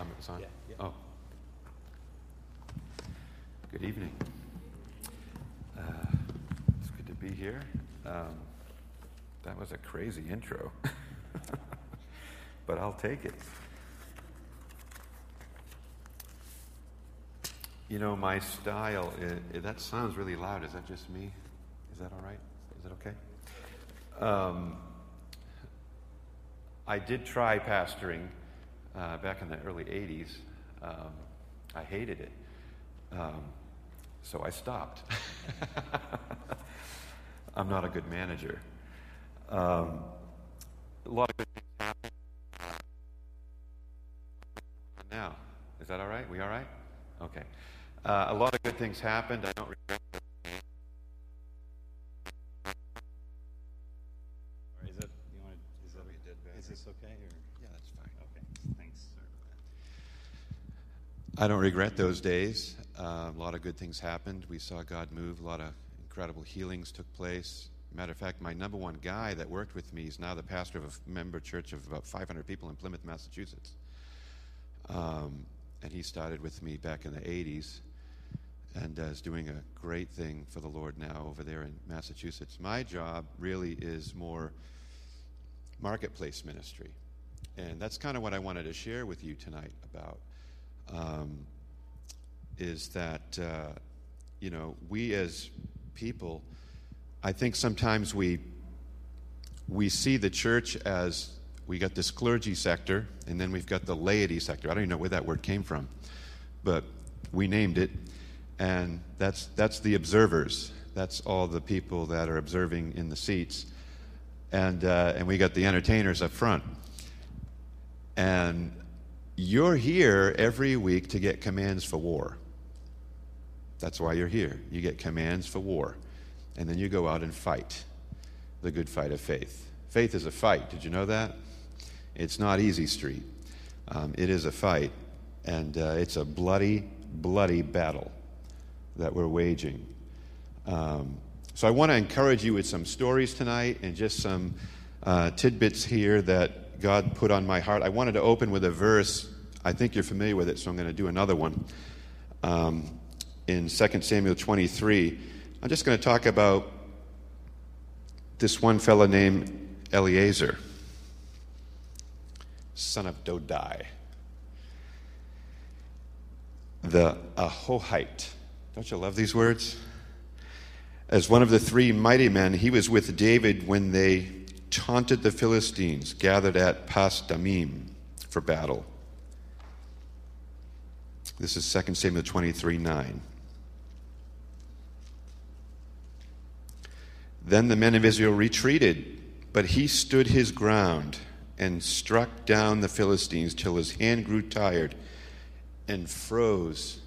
um, it's on? Yeah, yeah. Oh. Good evening. Uh, it's good to be here. Um, that was a crazy intro, but I'll take it. You know, my style, i i that sounds really loud. Is that just me? Is that all right? Is it okay? Um, I did try pastoring uh, back in the early 80s. Um, I hated it. Um, so I stopped. I'm not a good manager. Um, a lot of good things happen. Now, is that all right? We all right? Okay. Uh, a lot of good things happened. I don't regret I don't regret those days. Uh, a lot of good things happened. We saw God move. A lot of incredible healings took place. Matter of fact, my number one guy that worked with me is now the pastor of a member church of about 500 people in Plymouth, Massachusetts. Um, and he started with me back in the 80s and uh, is doing a great thing for the Lord now over there in Massachusetts. My job really is more marketplace ministry. And that's kind of what I wanted to share with you tonight about. Um, is that, uh, you know, we as people, I think sometimes we, we see the church as we got this clergy sector, and then we've got the laity sector. I don't even know where that word came from, but we named it, and that's, that's the observers. That's all the people that are observing in the seats. And, uh, and we got the entertainers up front. And you're here every week to get commands for war. That's why you're here. You get commands for war. And then you go out and fight the good fight of faith. Faith is a fight. Did you know that? It's not easy street. Um, it is a fight. And uh, it's a bloody, bloody battle that we're waging. Um, so I want to encourage you with some stories tonight and just some uh, tidbits here that God put on my heart. I wanted to open with a verse. I think you're familiar with it, so I'm going to do another one. Um, in 2 Samuel 23, I'm just going to talk about this one fellow named Eleazar, son of Dodai, the Ahohite. Don't you love these words? As one of the three mighty men, he was with David when they taunted the Philistines, gathered at Pas Dammim for battle. This is 2 Samuel 23 9. Then the men of Israel retreated, but he stood his ground and struck down the Philistines till his hand grew tired and froze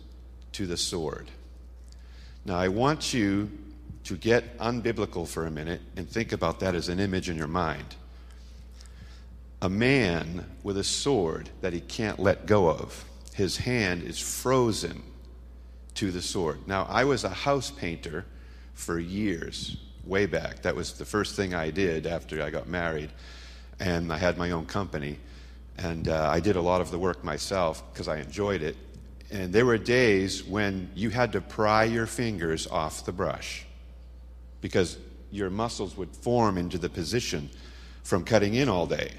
to the sword. Now, I want you to get unbiblical for a minute and think about that as an image in your mind. A man with a sword that he can't let go of, his hand is frozen to the sword. Now, I was a house painter for years, way back. That was the first thing I did after I got married, and I had my own company. And uh, I did a lot of the work myself because I enjoyed it. And there were days when you had to pry your fingers off the brush because your muscles would form into the position from cutting in all day.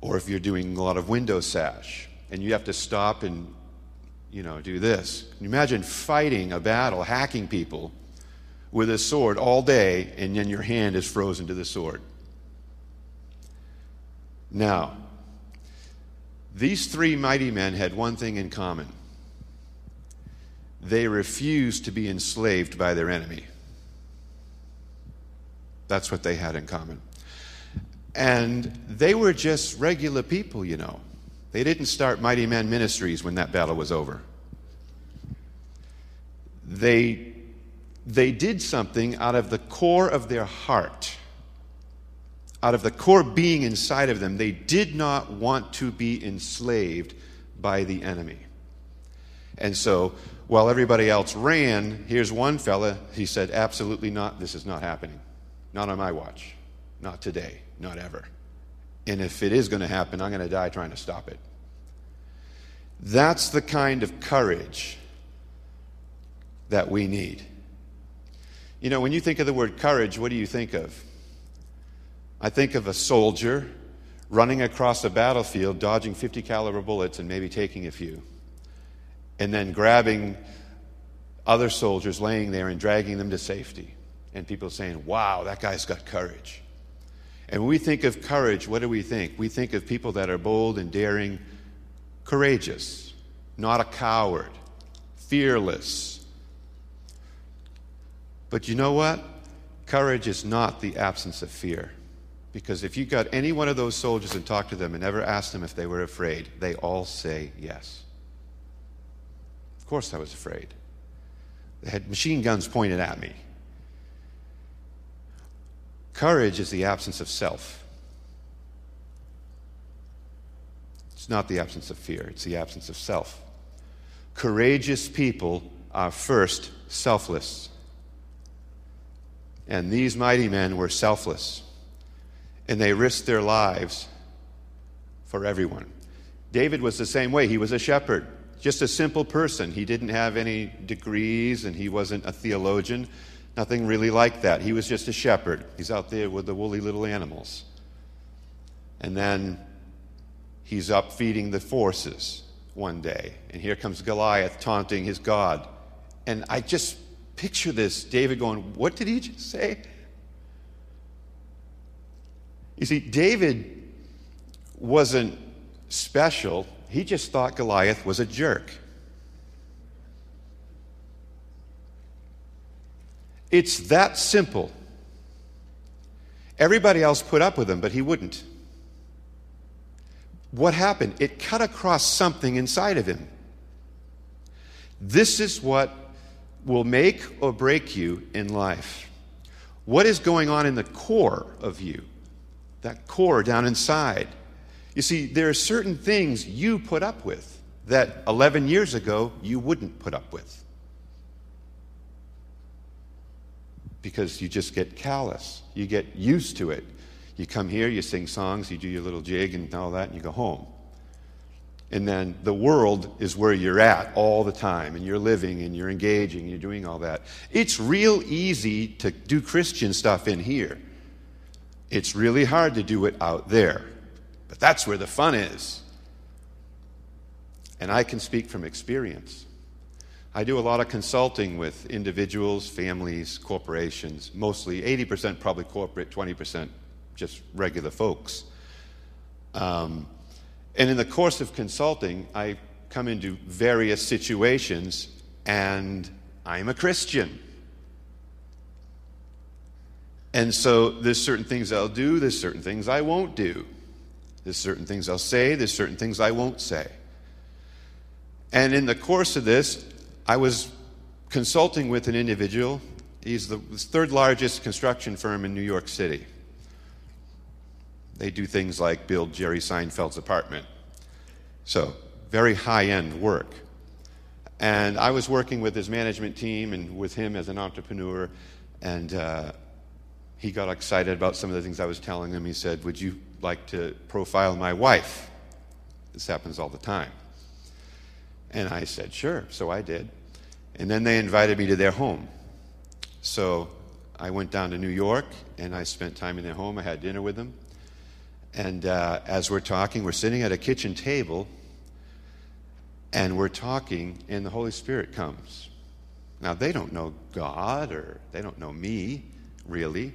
Or if you're doing a lot of window sash and you have to stop and, you know, do this. Can you imagine fighting a battle, hacking people with a sword all day, and then your hand is frozen to the sword? Now, these three mighty men had one thing in common they refused to be enslaved by their enemy. That's what they had in common. And they were just regular people, you know. They didn't start Mighty Men Ministries when that battle was over. They, they did something out of the core of their heart, out of the core being inside of them. They did not want to be enslaved by the enemy. And so, while everybody else ran, here's one fella, he said, Absolutely not, this is not happening. Not on my watch. Not today. Not ever. And if it is going to happen, I'm going to die trying to stop it. That's the kind of courage that we need. You know, when you think of the word courage, what do you think of? I think of a soldier running across a battlefield, dodging 50 caliber bullets and maybe taking a few, and then grabbing other soldiers laying there and dragging them to safety. And people saying, wow, that guy's got courage. And when we think of courage, what do we think? We think of people that are bold and daring, courageous, not a coward, fearless. But you know what? Courage is not the absence of fear. Because if you got any one of those soldiers and talked to them and ever asked them if they were afraid, they all say yes. Of course I was afraid. They had machine guns pointed at me. Courage is the absence of self. It's not the absence of fear, it's the absence of self. Courageous people are first selfless. And these mighty men were selfless. And they risked their lives for everyone. David was the same way. He was a shepherd, just a simple person. He didn't have any degrees and he wasn't a theologian. Nothing really like that. He was just a shepherd. He's out there with the woolly little animals. And then he's up feeding the forces one day. And here comes Goliath taunting his God. And I just picture this David going, What did he just say? You see, David wasn't special, he just thought Goliath was a jerk. It's that simple. Everybody else put up with him, but he wouldn't. What happened? It cut across something inside of him. This is what will make or break you in life. What is going on in the core of you? That core down inside. You see, there are certain things you put up with that 11 years ago you wouldn't put up with. Because you just get callous. You get used to it. You come here, you sing songs, you do your little jig and all that, and you go home. And then the world is where you're at all the time, and you're living and you're engaging, and you're doing all that. It's real easy to do Christian stuff in here. It's really hard to do it out there. But that's where the fun is. And I can speak from experience. I do a lot of consulting with individuals, families, corporations, mostly 80% probably corporate, 20% just regular folks. Um, and in the course of consulting, I come into various situations, and I'm a Christian. And so there's certain things I'll do, there's certain things I won't do. There's certain things I'll say, there's certain things I won't say. And in the course of this, I was consulting with an individual. He's the third largest construction firm in New York City. They do things like build Jerry Seinfeld's apartment. So, very high end work. And I was working with his management team and with him as an entrepreneur. And uh, he got excited about some of the things I was telling him. He said, Would you like to profile my wife? This happens all the time. And I said, Sure. So I did. And then they invited me to their home. So I went down to New York and I spent time in their home. I had dinner with them. And uh, as we're talking, we're sitting at a kitchen table and we're talking, and the Holy Spirit comes. Now, they don't know God or they don't know me, really.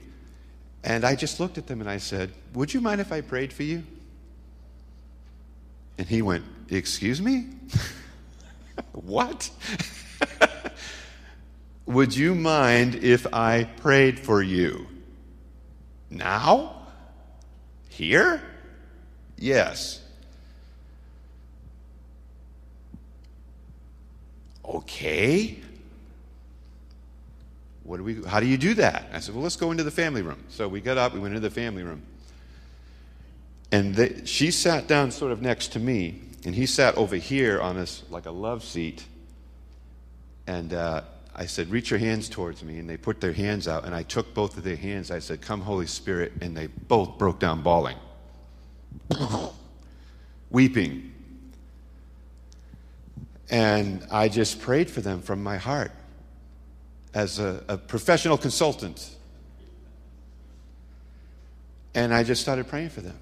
And I just looked at them and I said, Would you mind if I prayed for you? And he went, Excuse me? what? Would you mind if I prayed for you? Now? Here? Yes. Okay. What do we, how do you do that? I said, well, let's go into the family room. So we got up, we went into the family room. And she sat down sort of next to me, and he sat over here on this, like a love seat. And uh, I said, reach your hands towards me. And they put their hands out, and I took both of their hands. I said, come, Holy Spirit. And they both broke down bawling. weeping. And I just prayed for them from my heart as a, a professional consultant. And I just started praying for them.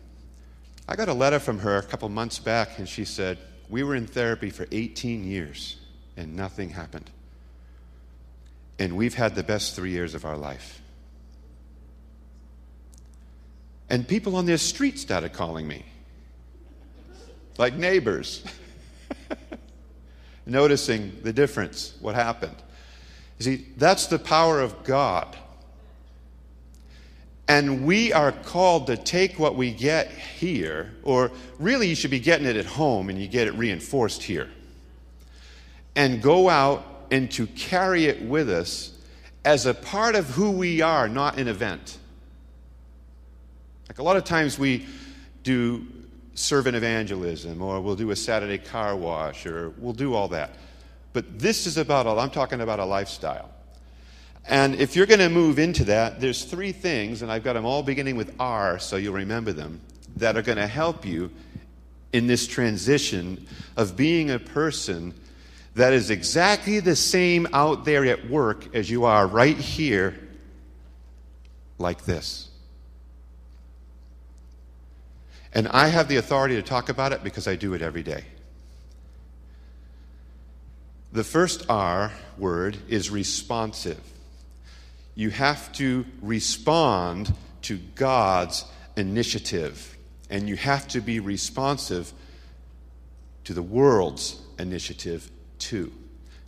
I got a letter from her a couple months back, and she said, We were in therapy for 18 years, and nothing happened. And we've had the best three years of our life. And people on this street started calling me, like neighbors, noticing the difference, what happened. You see, that's the power of God. And we are called to take what we get here, or really you should be getting it at home and you get it reinforced here, and go out and to carry it with us as a part of who we are, not an event. Like a lot of times we do servant evangelism, or we'll do a Saturday car wash, or we'll do all that. But this is about, all, I'm talking about a lifestyle. And if you're going to move into that, there's three things, and I've got them all beginning with R, so you'll remember them, that are going to help you in this transition of being a person that is exactly the same out there at work as you are right here, like this. And I have the authority to talk about it because I do it every day. The first R word is responsive. You have to respond to God's initiative, and you have to be responsive to the world's initiative too.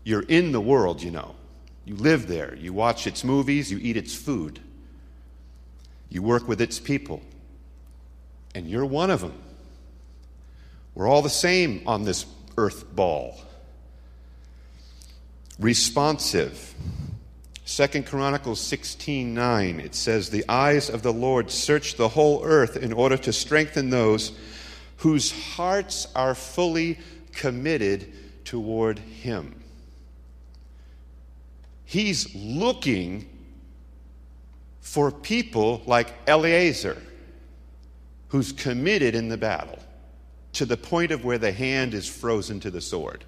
You're in the world, you know. You live there. You watch its movies. You eat its food. You work with its people. And you're one of them. We're all the same on this earth ball responsive. Second Chronicles 16 9, it says, The eyes of the Lord search the whole earth in order to strengthen those whose hearts are fully committed toward Him. He's looking for people like Eleazar, who's committed in the battle to the point of where the hand is frozen to the sword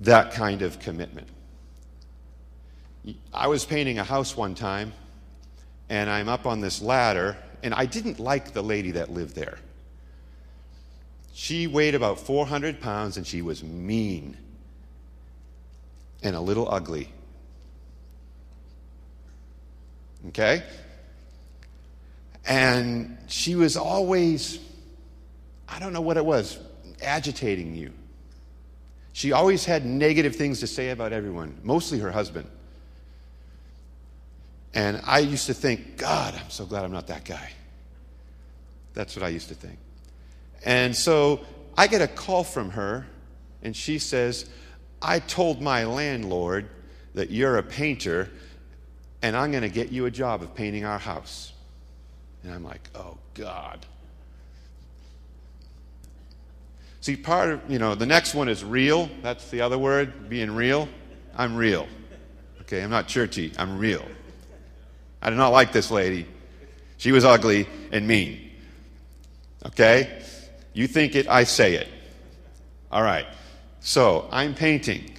that kind of commitment. I was painting a house one time, and I'm up on this ladder, and I didn't like the lady that lived there. She weighed about 400 pounds, and she was mean and a little ugly. Okay? And she was always, I don't know what it was, agitating you. She always had negative things to say about everyone, mostly her husband. And I used to think, God, I'm so glad I'm not that guy. That's what I used to think. And so I get a call from her, and she says, I told my landlord that you're a painter, and I'm going to get you a job of painting our house. And I'm like, oh, God. See, part of, you know, the next one is real. That's the other word, being real. I'm real. Okay, I'm not churchy. I'm real. I did not like this lady. She was ugly and mean. Okay? You think it, I say it. All right. So, I'm painting.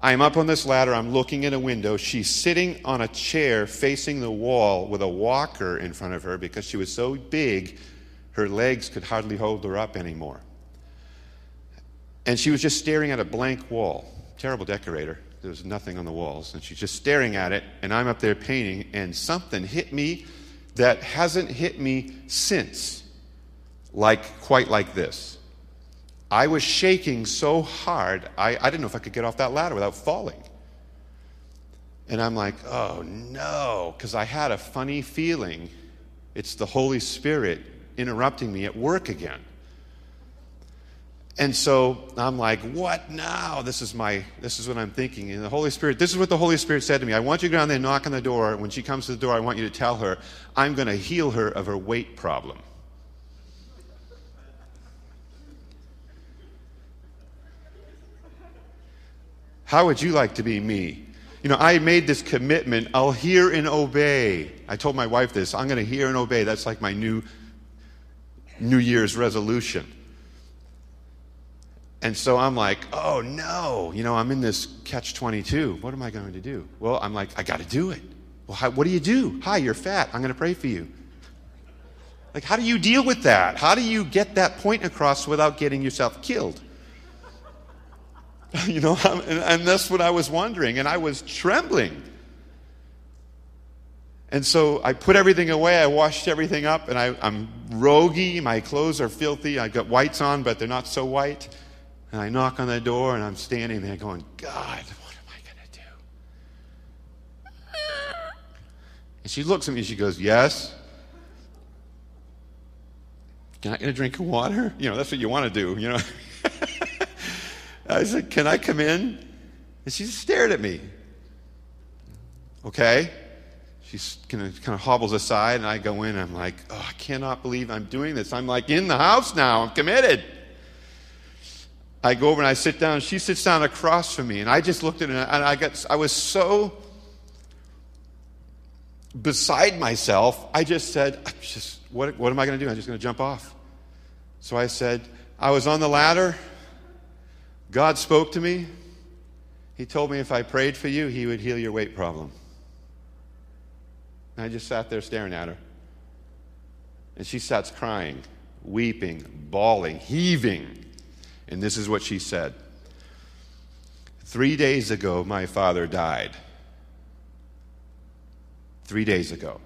I'm up on this ladder. I'm looking in a window. She's sitting on a chair facing the wall with a walker in front of her because she was so big, her legs could hardly hold her up anymore. And she was just staring at a blank wall. Terrible decorator. There was nothing on the walls. And she's just staring at it, and I'm up there painting, and something hit me that hasn't hit me since, like quite like this. I was shaking so hard, I, I didn't know if I could get off that ladder without falling. And I'm like, oh no, because I had a funny feeling. It's the Holy Spirit interrupting me at work again. And so I'm like, what now? This is my this is what I'm thinking. And the Holy Spirit, this is what the Holy Spirit said to me. I want you to go down there and knock on the door. When she comes to the door, I want you to tell her, I'm going to heal her of her weight problem. How would you like to be me? You know, I made this commitment. I'll hear and obey. I told my wife this. I'm going to hear and obey. That's like my new New Year's resolution. And so I'm like, oh no, you know, I'm in this catch 22. What am I going to do? Well, I'm like, I got to do it. Well, how, what do you do? Hi, you're fat. I'm going to pray for you. Like, how do you deal with that? How do you get that point across without getting yourself killed? you know, and, and that's what I was wondering, and I was trembling. And so I put everything away. I washed everything up, and I, am roguey. My clothes are filthy. I've got whites on, but they're not so white. And I knock on the door, and I'm standing there going, God, what am I going to do? And she looks at me, and she goes, Yes. Can I get a drink water? You know, that's what you want to do, you know. I said, Can I come in? And she stared at me. Okay. She kind of, kind of hobbles aside, and I go in. I'm like, Oh, I cannot believe I'm doing this. I'm like in the house now. I'm committed. I go over and I sit down. She sits down across from me, and I just looked at her, and I got, I was so beside myself. I just said, I'm just, what, what am I going to do? I'm just going to jump off. So I said, I was on the ladder. God spoke to me. He told me if I prayed for you, He would heal your weight problem. And I just sat there staring at her. And she starts crying, weeping, bawling, heaving. And this is what she said Three days ago, my father died. Three days ago.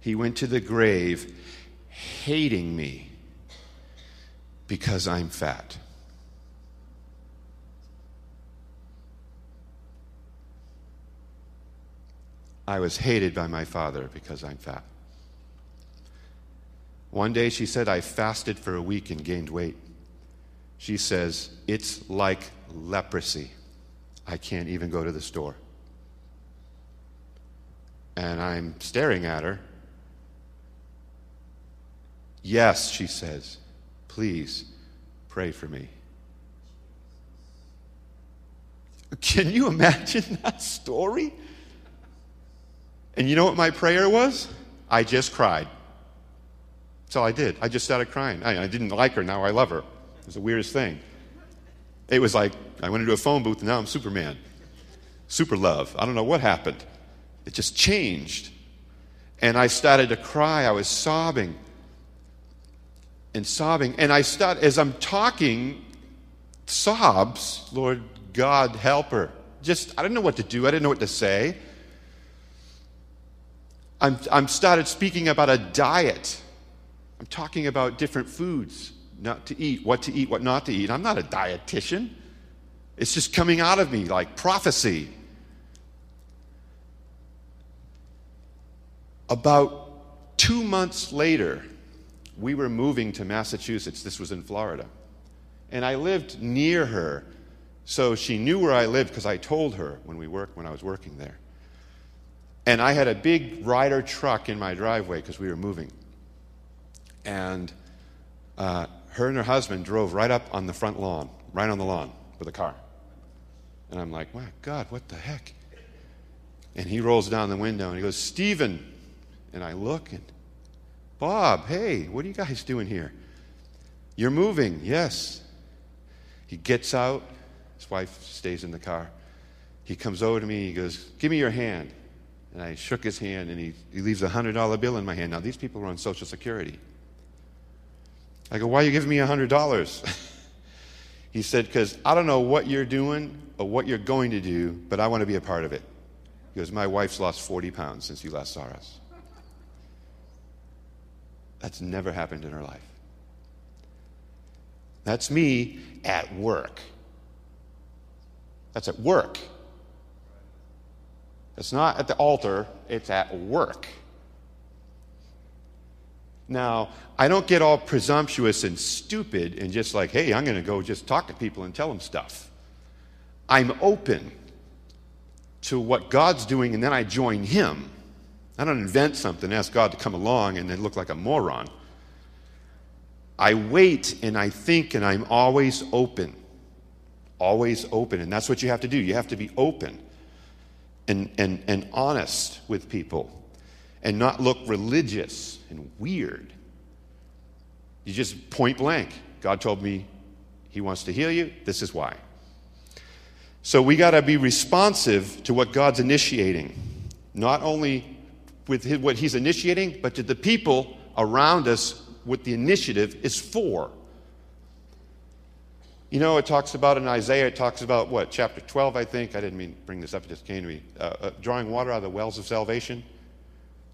He went to the grave hating me because I'm fat. I was hated by my father because I'm fat. One day she said, I fasted for a week and gained weight. She says, It's like leprosy. I can't even go to the store. And I'm staring at her. Yes, she says, please pray for me. Can you imagine that story? And you know what my prayer was? I just cried. That's all I did. I just started crying. I, I didn't like her, now I love her. It was the weirdest thing. It was like I went into a phone booth and now I'm Superman. Super love. I don't know what happened. It just changed. And I started to cry. I was sobbing and sobbing. And I start, as I'm talking, sobs, Lord God, help her. Just, I didn't know what to do. I didn't know what to say. I'm, I'm started speaking about a diet. I'm talking about different foods, not to eat, what to eat, what not to eat. I'm not a dietitian. It's just coming out of me like prophecy. About two months later, we were moving to Massachusetts. This was in Florida. And I lived near her, so she knew where I lived because I told her when, we worked, when I was working there. And I had a big Ryder truck in my driveway because we were moving. And uh, her and her husband drove right up on the front lawn, right on the lawn with a car. And I'm like, my God, what the heck? And he rolls down the window and he goes, Stephen. And I look and, Bob, hey, what are you guys doing here? You're moving, yes. He gets out. His wife stays in the car. He comes over to me. He goes, Give me your hand. And I shook his hand, and he, he leaves a $100 bill in my hand. Now, these people are on Social Security. I go, Why are you giving me a $100? he said, Because I don't know what you're doing or what you're going to do, but I want to be a part of it. He goes, My wife's lost 40 pounds since you last saw us. That's never happened in her life. That's me at work. That's at work. It's not at the altar, it's at work. Now, I don't get all presumptuous and stupid and just like, hey, I'm going to go just talk to people and tell them stuff. I'm open to what God's doing and then I join Him. I don't invent something, ask God to come along and then look like a moron. I wait and I think and I'm always open. Always open. And that's what you have to do. You have to be open and, and, and honest with people and not look religious and weird. You just point blank. God told me He wants to heal you. This is why. So we got to be responsive to what God's initiating, not only with what He's initiating, but to the people around us what the initiative is for. You know, it talks about in Isaiah, it talks about what, chapter 12, I think. I didn't mean to bring this up, it just came to me. Uh, uh, drawing water out of the wells of salvation.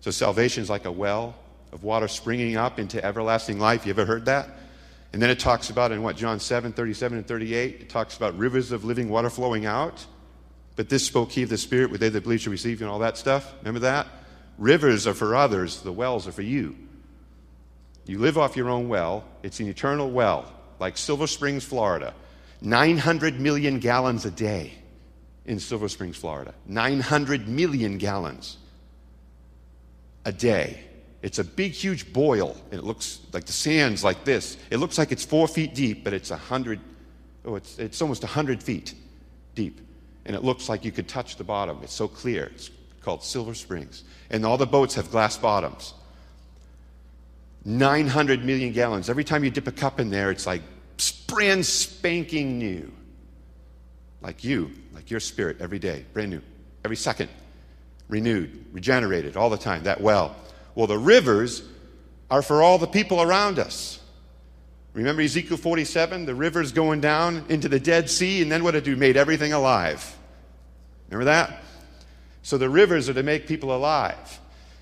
So salvation is like a well of water springing up into everlasting life. You ever heard that? And then it talks about in what, John 7, 37 and 38, it talks about rivers of living water flowing out. But this spoke he of the Spirit, with they that believe shall receive, and all that stuff. Remember that? Rivers are for others, the wells are for you. You live off your own well, it's an eternal well, like Silver Springs, Florida. 900 million gallons a day in Silver Springs, Florida. 900 million gallons a day. It's a big, huge boil, and it looks like the sand's like this. It looks like it's four feet deep, but it's a hundred, oh, it's, it's almost a hundred feet deep. And it looks like you could touch the bottom. It's so clear. It's called Silver Springs. And all the boats have glass bottoms. 900 million gallons. Every time you dip a cup in there, it's like brand spanking new. Like you, like your spirit every day, brand new, every second, renewed, regenerated all the time, that well. Well, the rivers are for all the people around us. Remember Ezekiel 47? The rivers going down into the Dead Sea, and then what it do? Made everything alive. Remember that? So the rivers are to make people alive,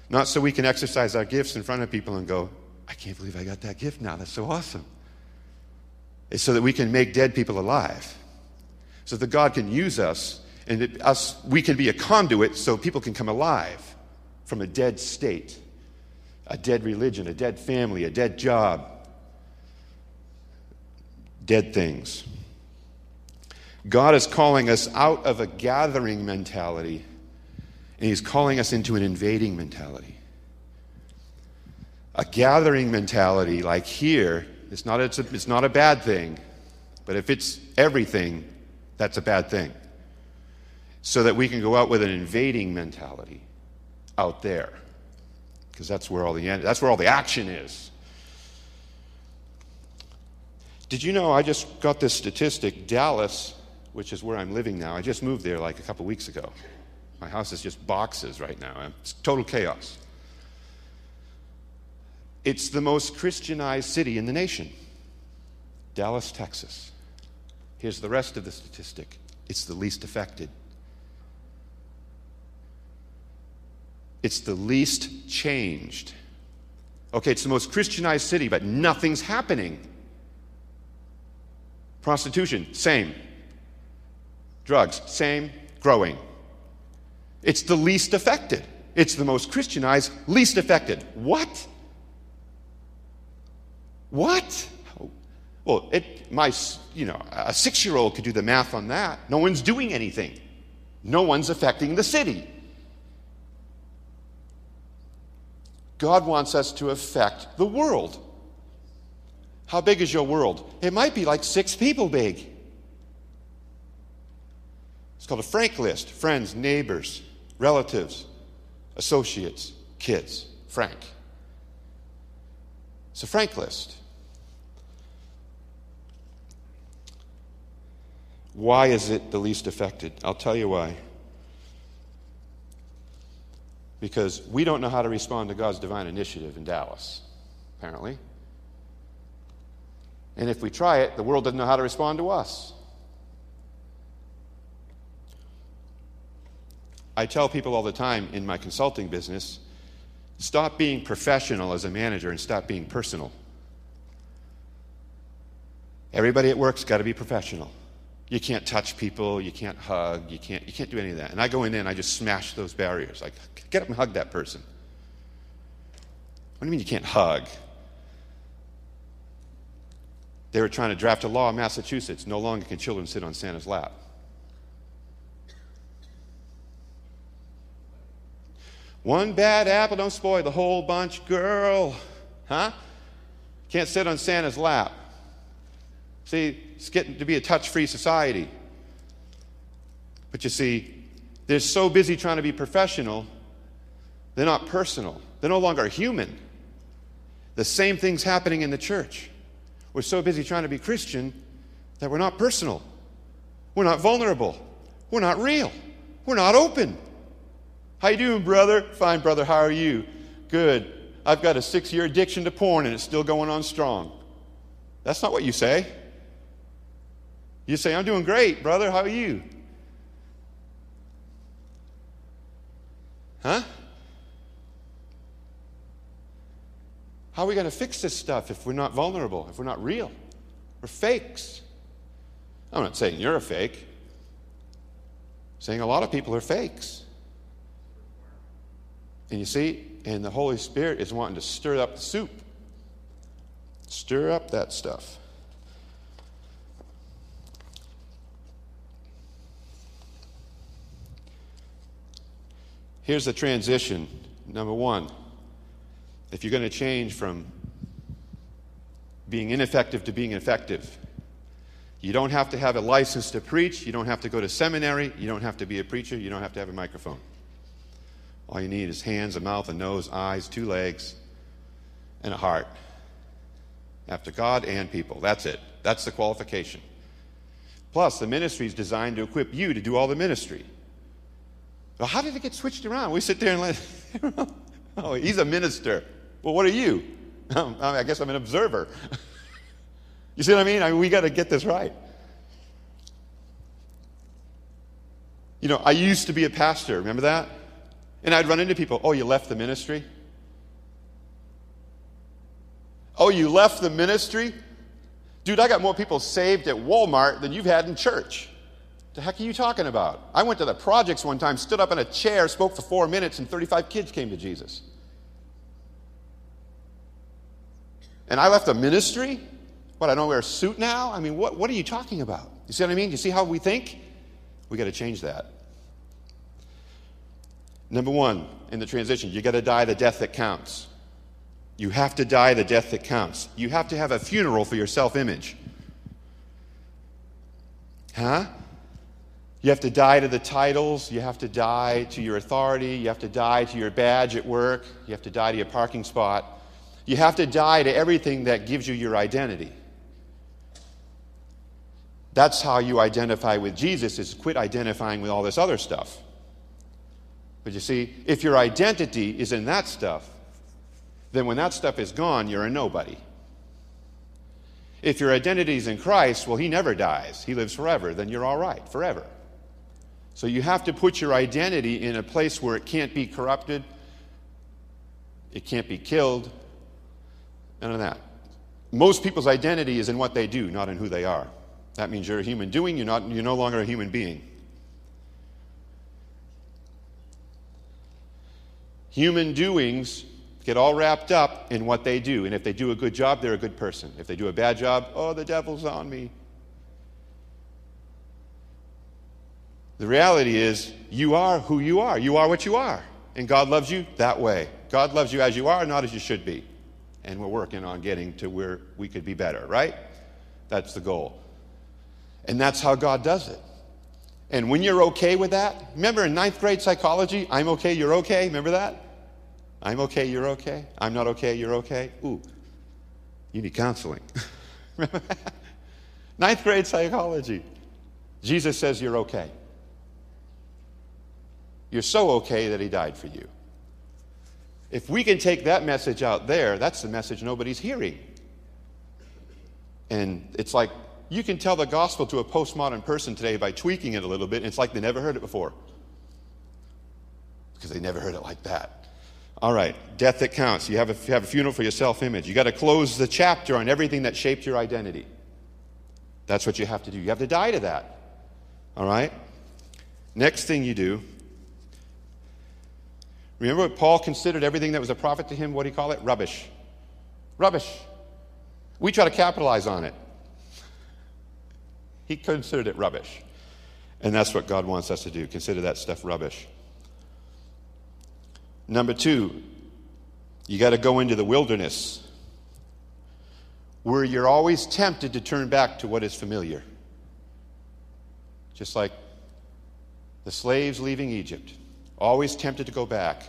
not so we can exercise our gifts in front of people and go, I can't believe I got that gift now. That's so awesome. It's so that we can make dead people alive, so that God can use us and it, us, we can be a conduit so people can come alive from a dead state a dead religion, a dead family, a dead job, dead things. God is calling us out of a gathering mentality, and He's calling us into an invading mentality. A gathering mentality, like here, it's not, it's, a, it's not a bad thing, but if it's everything, that's a bad thing. So that we can go out with an invading mentality out there because that's where all the that's where all the action is. Did you know I just got this statistic? Dallas, which is where I'm living now, I just moved there like a couple weeks ago. My house is just boxes right now. It's total chaos. It's the most Christianized city in the nation. Dallas, Texas. Here's the rest of the statistic it's the least affected. It's the least changed. Okay, it's the most Christianized city, but nothing's happening. Prostitution, same. Drugs, same, growing. It's the least affected. It's the most Christianized, least affected. What? What? Well, it, my, you know, a six year old could do the math on that. No one's doing anything, no one's affecting the city. God wants us to affect the world. How big is your world? It might be like six people big. It's called a frank list friends, neighbors, relatives, associates, kids. Frank. It's a frank list. Why is it the least affected? I'll tell you why because we don't know how to respond to God's divine initiative in Dallas, apparently. And if we try it, the world doesn't know how to respond to us. I tell people all the time in my consulting business stop being professional as a manager and stop being personal. Everybody at work's got to be professional. You can't touch people, you can't hug, you can't, you can't do any of that. And I go in there and I just smash those barriers. Like, get up and hug that person. What do you mean you can't hug? They were trying to draft a law in Massachusetts no longer can children sit on Santa's lap. One bad apple don't spoil the whole bunch, girl. Huh? Can't sit on Santa's lap. See, it's getting to be a touch free society. But you see, they're so busy trying to be professional, they're not personal. They're no longer human. The same thing's happening in the church. We're so busy trying to be Christian that we're not personal. We're not vulnerable. We're not real. We're not open. How you doing, brother? Fine, brother. How are you? Good. I've got a six-year addiction to porn and it's still going on strong. That's not what you say. You say, I'm doing great, brother. How are you? Huh? How are we going to fix this stuff if we're not vulnerable, if we're not real? We're fakes. I'm not saying you're a fake. I'm saying a lot of people are fakes. And you see, and the Holy Spirit is wanting to stir up the soup. Stir up that stuff. Here's the transition. Number one, if you're going to change from being ineffective to being effective, you don't have to have a license to preach. You don't have to go to seminary. You don't have to be a preacher. You don't have to have a microphone. All you need is hands, a mouth, a nose, eyes, two legs, and a heart. After God and people. That's it. That's the qualification. Plus, the ministry is designed to equip you to do all the ministry. Well, how did it get switched around? We sit there and let, oh, he's a minister. Well, what are you? Um, I guess I'm an observer. you see what I mean? I mean, we got to get this right. You know, I used to be a pastor. Remember that? And I'd run into people, oh, you left the ministry? Oh, you left the ministry? Dude, I got more people saved at Walmart than you've had in church. The heck are you talking about? I went to the projects one time, stood up in a chair, spoke for four minutes, and 35 kids came to Jesus. And I left the ministry? What, I don't wear a suit now? I mean, what, what are you talking about? You see what I mean? You see how we think? We got to change that. Number one, in the transition, you got to die the death that counts. You have to die the death that counts. You have to have a funeral for your self image. Huh? You have to die to the titles. You have to die to your authority. You have to die to your badge at work. You have to die to your parking spot. You have to die to everything that gives you your identity. That's how you identify with Jesus is quit identifying with all this other stuff. But you see, if your identity is in that stuff, then when that stuff is gone, you're a nobody. If your identity is in Christ, well, He never dies, He lives forever, then you're all right, forever. So you have to put your identity in a place where it can't be corrupted, it can't be killed, none of that. Most people's identity is in what they do, not in who they are. That means you're a human doing, you're, not, you're no longer a human being. Human doings get all wrapped up in what they do. And if they do a good job, they're a good person. If they do a bad job, oh, the devil's on me. The reality is, you are who you are. You are what you are. And God loves you that way. God loves you as you are, not as you should be. And we're working on getting to where we could be better, right? That's the goal. And that's how God does it. And when you're okay with that, remember in ninth grade psychology, I'm okay, you're okay, remember that? I'm okay, you're okay. I'm not okay, you're okay. Ooh, you need counseling. Ninth grade psychology. Jesus says you're okay. You're so okay that he died for you. If we can take that message out there, that's the message nobody's hearing. And it's like you can tell the gospel to a postmodern person today by tweaking it a little bit, and it's like they never heard it before. Because they never heard it like that. All right, death that counts. You have a, you have a funeral for your self image. You got to close the chapter on everything that shaped your identity. That's what you have to do. You have to die to that. All right? Next thing you do, remember what Paul considered everything that was a profit to him? What do you call it? Rubbish. Rubbish. We try to capitalize on it. He considered it rubbish. And that's what God wants us to do consider that stuff rubbish. Number two, you got to go into the wilderness where you're always tempted to turn back to what is familiar. Just like the slaves leaving Egypt, always tempted to go back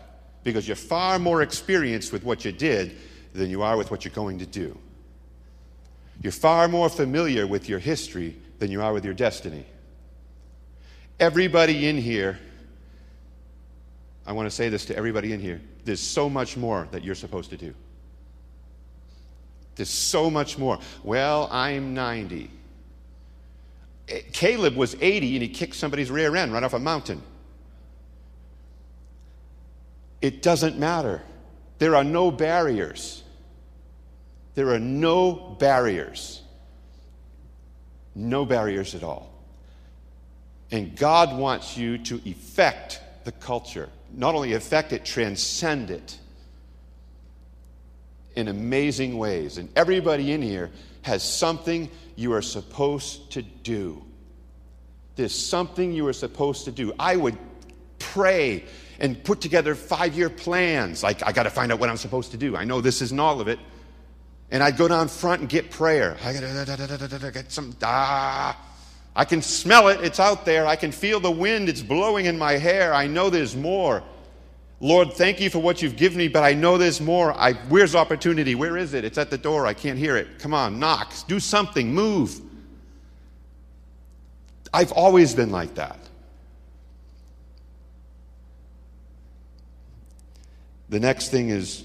because you're far more experienced with what you did than you are with what you're going to do. You're far more familiar with your history than you are with your destiny. Everybody in here, I want to say this to everybody in here there's so much more that you're supposed to do. There's so much more. Well, I'm 90. Eh, Caleb was 80 and he kicked somebody's rear end right off a mountain. It doesn't matter. There are no barriers. There are no barriers. No barriers at all. And God wants you to effect the culture. Not only affect it, transcend it in amazing ways. And everybody in here has something you are supposed to do. There's something you are supposed to do. I would pray and put together five year plans. Like, I got to find out what I'm supposed to do. I know this isn't all of it. And I'd go down front and get prayer. I gotta get some, ah. I can smell it. It's out there. I can feel the wind. It's blowing in my hair. I know there's more. Lord, thank you for what you've given me, but I know there's more. I, where's opportunity? Where is it? It's at the door. I can't hear it. Come on, knock. Do something. Move. I've always been like that. The next thing is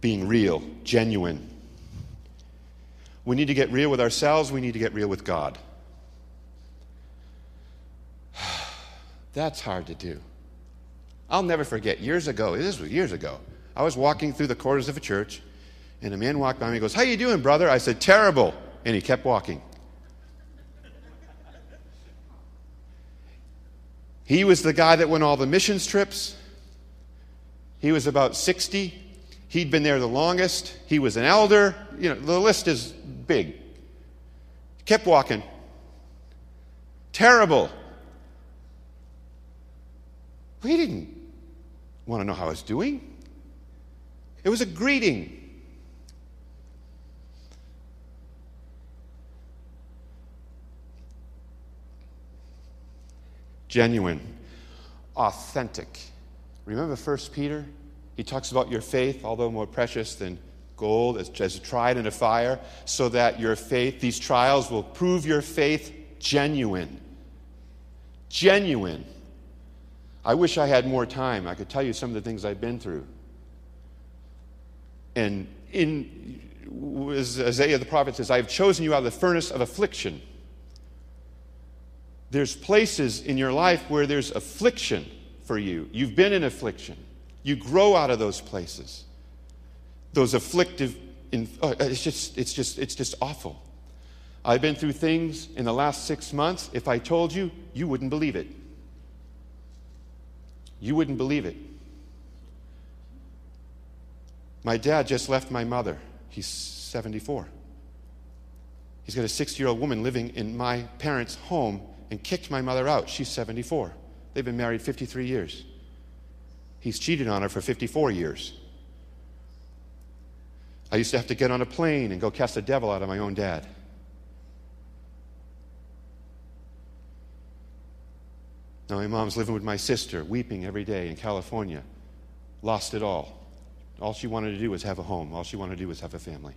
being real, genuine. We need to get real with ourselves, we need to get real with God. That's hard to do. I'll never forget years ago, this was years ago. I was walking through the corridors of a church, and a man walked by me and goes, How you doing, brother? I said, Terrible. And he kept walking. He was the guy that went all the missions trips. He was about 60. He'd been there the longest. He was an elder. You know, the list is big. Kept walking. Terrible. He didn't want to know how I was doing. It was a greeting. genuine, authentic. Remember 1 Peter? He talks about your faith, although more precious than gold, as, as tried in a fire, so that your faith, these trials will prove your faith genuine. Genuine. I wish I had more time. I could tell you some of the things I've been through. And in as Isaiah the prophet says, I have chosen you out of the furnace of affliction there's places in your life where there's affliction for you. You've been in affliction. You grow out of those places. Those afflictive, in, uh, it's, just, it's, just, it's just awful. I've been through things in the last six months. If I told you, you wouldn't believe it. You wouldn't believe it. My dad just left my mother. He's 74. He's got a 60 year old woman living in my parents' home and kicked my mother out. She's 74. They've been married 53 years. He's cheated on her for 54 years. I used to have to get on a plane and go cast the devil out of my own dad. Now my mom's living with my sister, weeping every day in California. Lost it all. All she wanted to do was have a home. All she wanted to do was have a family.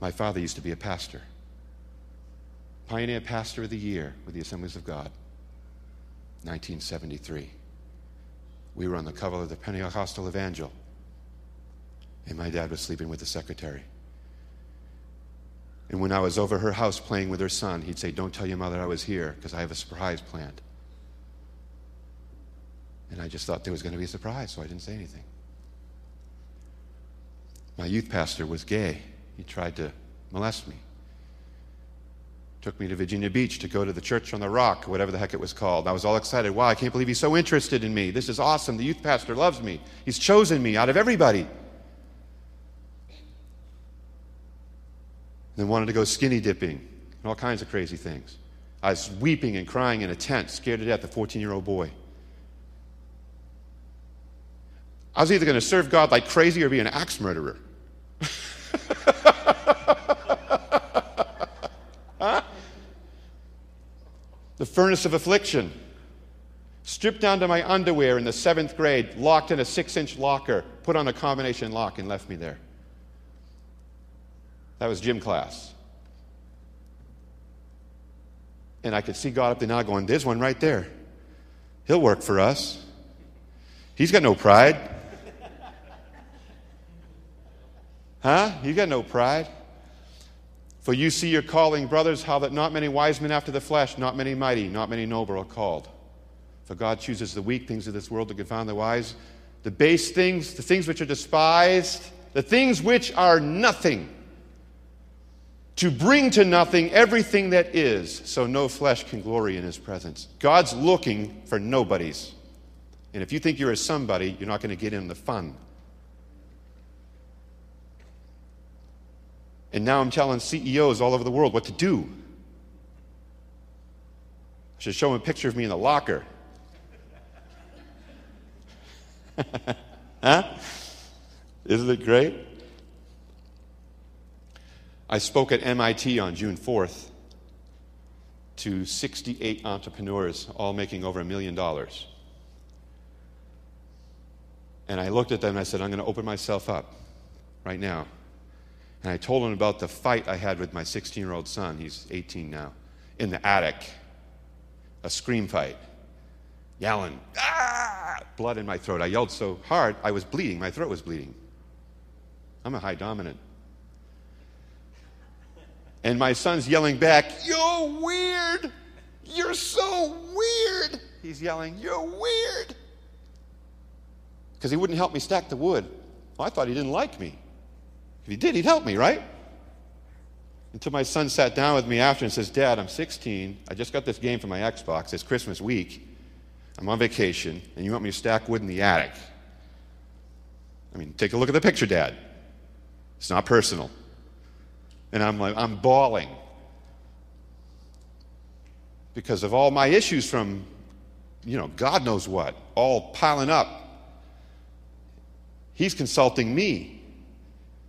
My father used to be a pastor. Pioneer Pastor of the Year with the Assemblies of God, 1973. We were on the cover of the Pentecostal Evangel, and my dad was sleeping with the secretary. And when I was over her house playing with her son, he'd say, Don't tell your mother I was here because I have a surprise planned. And I just thought there was going to be a surprise, so I didn't say anything. My youth pastor was gay. He tried to molest me. Took me to Virginia Beach to go to the church on the rock, whatever the heck it was called. I was all excited. Wow, I can't believe he's so interested in me. This is awesome. The youth pastor loves me. He's chosen me out of everybody. And Then wanted to go skinny dipping and all kinds of crazy things. I was weeping and crying in a tent, scared to death, a 14 year old boy. I was either going to serve God like crazy or be an axe murderer. furnace of affliction. stripped down to my underwear in the seventh grade, locked in a six inch locker, put on a combination lock, and left me there. That was gym class. And I could see God up there now going, There's one right there. He'll work for us. He's got no pride. Huh? You got no pride. For you see your calling, brothers, how that not many wise men after the flesh, not many mighty, not many noble are called. For God chooses the weak things of this world to confound the wise, the base things, the things which are despised, the things which are nothing, to bring to nothing everything that is, so no flesh can glory in his presence. God's looking for nobodies. And if you think you're a somebody, you're not going to get in the fun. And now I'm telling CEOs all over the world what to do. I should show them a picture of me in the locker. huh? Isn't it great? I spoke at MIT on June 4th to 68 entrepreneurs, all making over a million dollars. And I looked at them and I said, I'm going to open myself up right now. And I told him about the fight I had with my 16 year old son, he's 18 now, in the attic. A scream fight. Yelling, ah! Blood in my throat. I yelled so hard, I was bleeding. My throat was bleeding. I'm a high dominant. And my son's yelling back, You're weird! You're so weird! He's yelling, You're weird! Because he wouldn't help me stack the wood. Well, I thought he didn't like me. If he did, he'd help me, right? Until my son sat down with me after and says, Dad, I'm 16. I just got this game for my Xbox. It's Christmas week. I'm on vacation, and you want me to stack wood in the attic. I mean, take a look at the picture, Dad. It's not personal. And I'm like, I'm bawling because of all my issues from, you know, God knows what, all piling up. He's consulting me.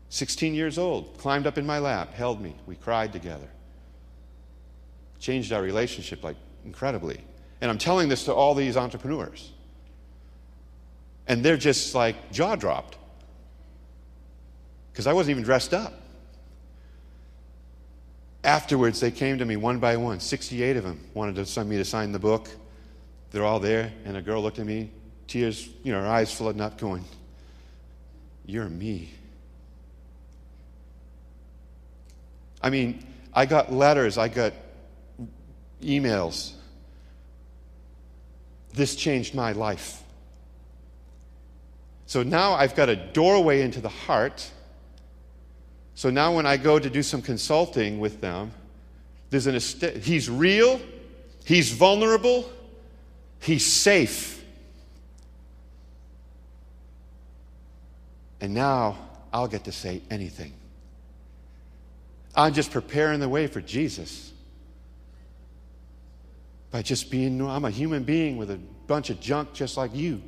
16 years old, climbed up in my lap, held me. We cried together. Changed our relationship like incredibly. And I'm telling this to all these entrepreneurs. And they're just like jaw dropped. Because I wasn't even dressed up. Afterwards, they came to me one by one. 68 of them wanted to send me to sign the book. They're all there, and a girl looked at me, tears, you know, her eyes flooding up, going, You're me. I mean, I got letters, I got emails. This changed my life. So now I've got a doorway into the heart. So now when I go to do some consulting with them, there's an est- he's real, he's vulnerable, he's safe. And now I'll get to say anything. I'm just preparing the way for Jesus. By just being, I'm a human being with a bunch of junk just like you.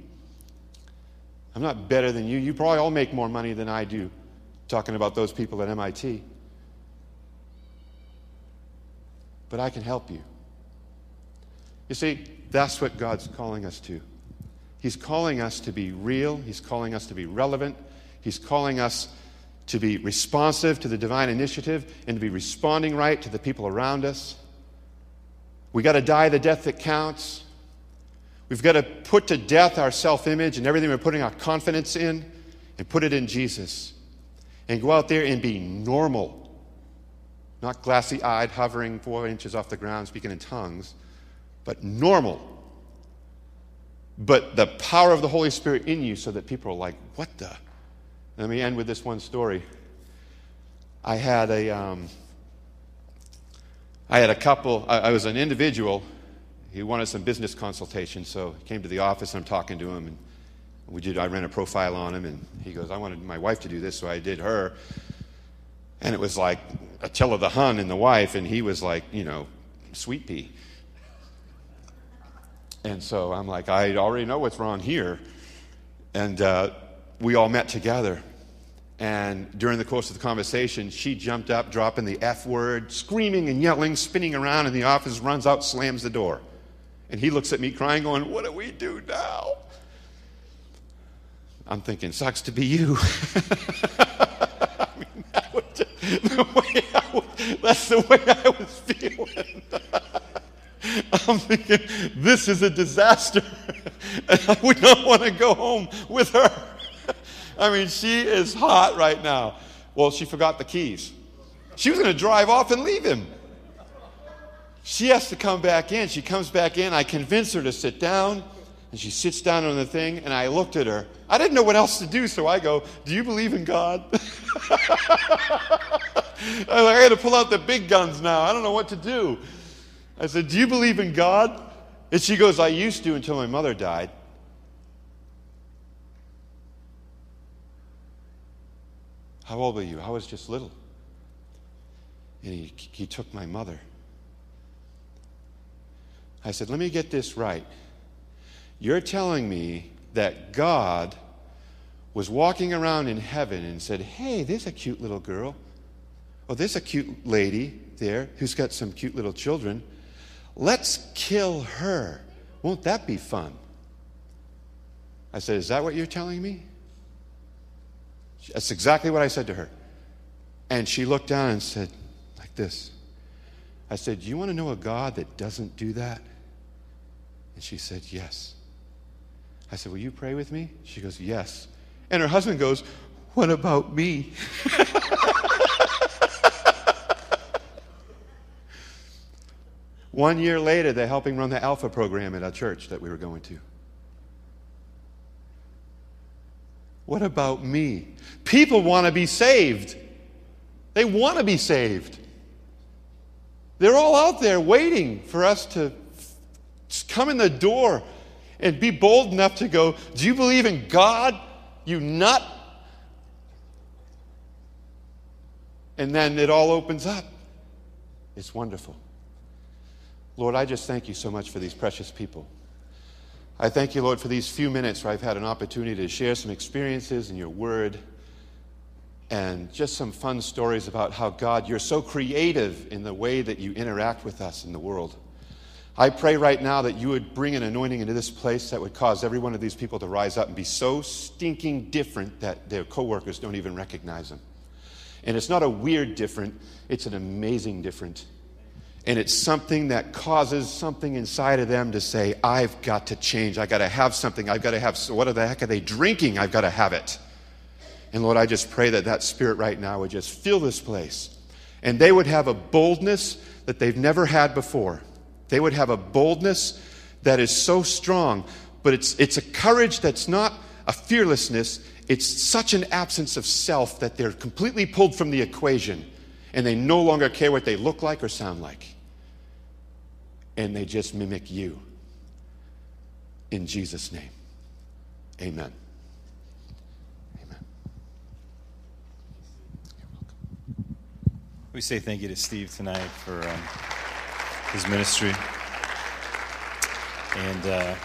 I'm not better than you. You probably all make more money than I do, talking about those people at MIT. But I can help you. You see, that's what God's calling us to. He's calling us to be real, He's calling us to be relevant, He's calling us to be responsive to the divine initiative and to be responding right to the people around us. We got to die the death that counts. We've got to put to death our self image and everything we're putting our confidence in and put it in Jesus. And go out there and be normal. Not glassy eyed, hovering four inches off the ground, speaking in tongues, but normal. But the power of the Holy Spirit in you so that people are like, what the? Let me end with this one story. I had a, um, I had a couple, I, I was an individual. He wanted some business consultation, so he came to the office and I'm talking to him. And we did, I ran a profile on him, and he goes, I wanted my wife to do this, so I did her. And it was like Attila the Hun and the wife, and he was like, you know, sweet pea. And so I'm like, I already know what's wrong here. And uh, we all met together. And during the course of the conversation, she jumped up, dropping the F word, screaming and yelling, spinning around in the office, runs out, slams the door. And he looks at me crying, going, What do we do now? I'm thinking, Sucks to be you. I mean, that the way I that's the way I was feeling. I'm thinking, this is a disaster. and I would not want to go home with her. I mean, she is hot right now. Well, she forgot the keys. She was going to drive off and leave him. She has to come back in. She comes back in. I convince her to sit down, and she sits down on the thing, and I looked at her. I didn't know what else to do, so I go, Do you believe in God? I got to pull out the big guns now. I don't know what to do. I said, Do you believe in God? And she goes, I used to until my mother died. How old were you? I was just little. And he, he took my mother. I said, Let me get this right. You're telling me that God was walking around in heaven and said, Hey, there's a cute little girl. Oh, there's a cute lady there who's got some cute little children. Let's kill her. Won't that be fun? I said, Is that what you're telling me? That's exactly what I said to her. And she looked down and said, like this. I said, Do you want to know a God that doesn't do that? And she said, Yes. I said, Will you pray with me? She goes, Yes. And her husband goes, What about me? One year later, they're helping run the Alpha program at a church that we were going to. What about me? People want to be saved. They want to be saved. They're all out there waiting for us to come in the door and be bold enough to go, Do you believe in God, you nut? And then it all opens up. It's wonderful. Lord, I just thank you so much for these precious people. I thank you, Lord, for these few minutes where I've had an opportunity to share some experiences in your word and just some fun stories about how, God, you're so creative in the way that you interact with us in the world. I pray right now that you would bring an anointing into this place that would cause every one of these people to rise up and be so stinking different that their coworkers don't even recognize them. And it's not a weird different, it's an amazing different. And it's something that causes something inside of them to say, I've got to change. I've got to have something. I've got to have, so what the heck are they drinking? I've got to have it. And Lord, I just pray that that spirit right now would just fill this place. And they would have a boldness that they've never had before. They would have a boldness that is so strong, but it's, it's a courage that's not a fearlessness. It's such an absence of self that they're completely pulled from the equation and they no longer care what they look like or sound like. And they just mimic you. In Jesus' name, amen. Amen. We say thank you to Steve tonight for um, his ministry. And uh,